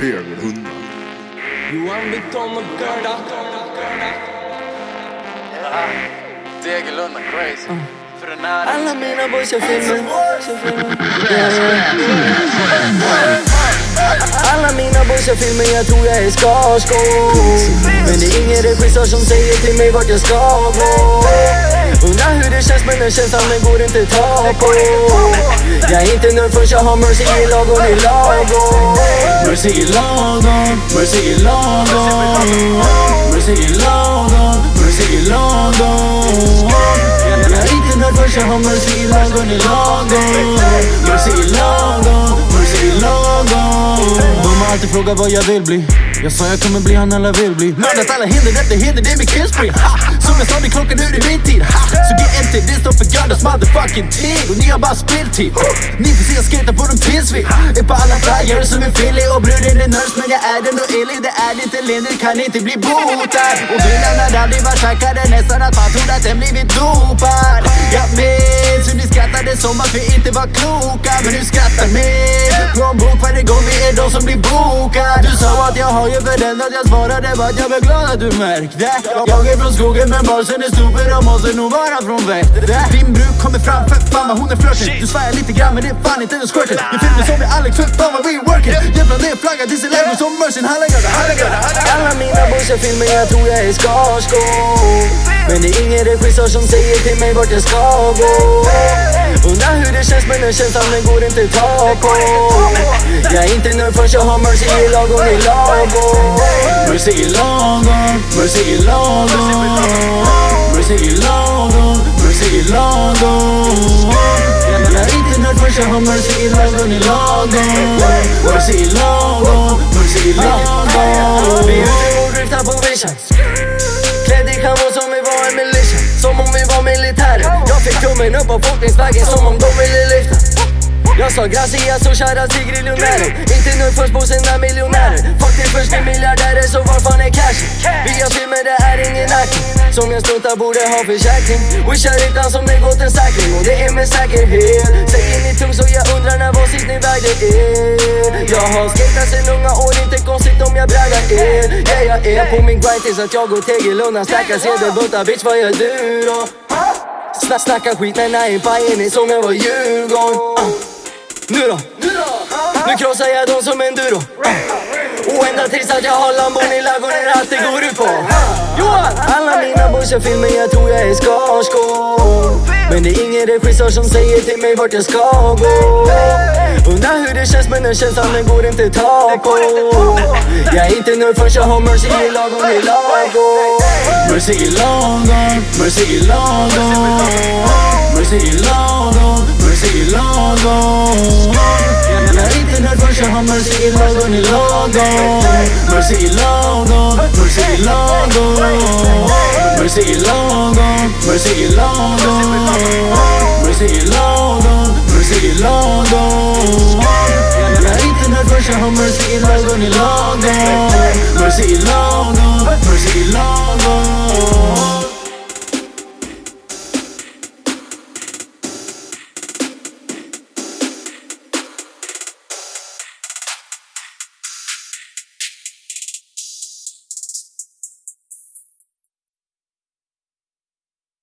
Bögelhundar. Johan Victon och Gerda. Degerlund crazy. Alla mina boys jag filmer. Alla mina boys jag filmer, jag tror jag är Skarsgård. Men det är ingen regissör som säger till mig vart jag ska gå den känslan den går inte ta på. Jag är inte nöjd förrän jag har mercy i lagom i lagom Mercy i lagom, mercy i lagom Mercy i lagom, mercy i lagom Jag är inte nöjd förrän jag har mercy i lagom i lagom Mercy i lagom, mercy i lagom De har alltid frågat vad jag vill bli. Jag sa jag kommer bli han alla vill bli. Mördat alla hinder efter hinder, det är min killspree! Som jag sa, det klockan nu är det min tid. Ha! Så ge fucking tid Och ni har bara spilltid Ni får se jag skejtar på dem tills vi Är på alla flyers som en Philly Och bruden är nörs men jag är den och illig Det är inte lindrigt, kan inte bli botad. Och bilen har aldrig varit tjackad, Nästan att man trodde att den blivit dopad Jag som att vi inte var kloka. Men du skrattar mer. plånbok varje gång vi är de som blir bokade. Du sa att jag har ju förändrat, jag svarade bara att jag var glad. Att du märkte. Jag är från skogen men barsen är stupid och måste nog vara från Vätter Din brud kommer fram, för fan vad hon är flörtig. Du svajar lite grann men det är fan inte ens squirted Jag filmar som med Alex, för fan vad vi är working Jävlar det är flagga till sin läger som mercyn Halla lägger halla han Alla mina boys jag filmar, jag tror jag är Skarsgård Men det är ingen regissör som säger till mig vart jag ska gå. Undrar men den känslan den går inte ta på. Jag är inte nöjd förrän jag har mercy i lagom i lagom Mercy i lagom, mercy i lagom Mercy i lagom, mercy i lagom Jag är inte nöjd förrän jag har mercy i lagom i lagom Mercy i lagom, mercy i lagom Vi är ute och driftar på vision. Klädd i camo som vi tummen upp av folkningsvägen som om de ville lyfta. Jag sa gracias och shoutout till grillionärer Inte nöjd först på sina miljonärer. Fuck det först till miljardärer så var fan är cashen? Vi har filmer det är ingen acting. Som jag struntar borde ha försäkring. Wishar utan som det gått en säkring. Och det är med säkerhet. Säger ni tung så jag undrar när var sist ni vägde er Jag har skatat sen unga år, inte konstigt om jag braggar er. Yeah jag är på min grind tills att jag går Tegelunda Stackar sedelbuntar bitch vad gör du då? Snack, snacka skit men jag är pajen som jag var Djurgården uh. Nu då? Nu krossar jag dem som enduro Och ända tills att jag har lambon i ladugården allt det går ut på Johan! Alla mina boys jag filmar, jag tror jag är Skarsgård Men det är ingen regissör som säger till mig vart jag ska gå Hur det känns men den känslan den går inte ta på Jag är inte nöjd förrän jag har mercy i lagom i lagom Mercy i lagom, mercy i lagom Mercy i lagom, mercy i lagom är inte förrän jag har mercy i lagom i lagom Mercy i lagom, mercy i lagom Mercy i lagom, mercy i lagom Mercy i lagom, mercy i lagom Oh, mercy is long gone, long gone. Mercy is long gone, mercy is long gone.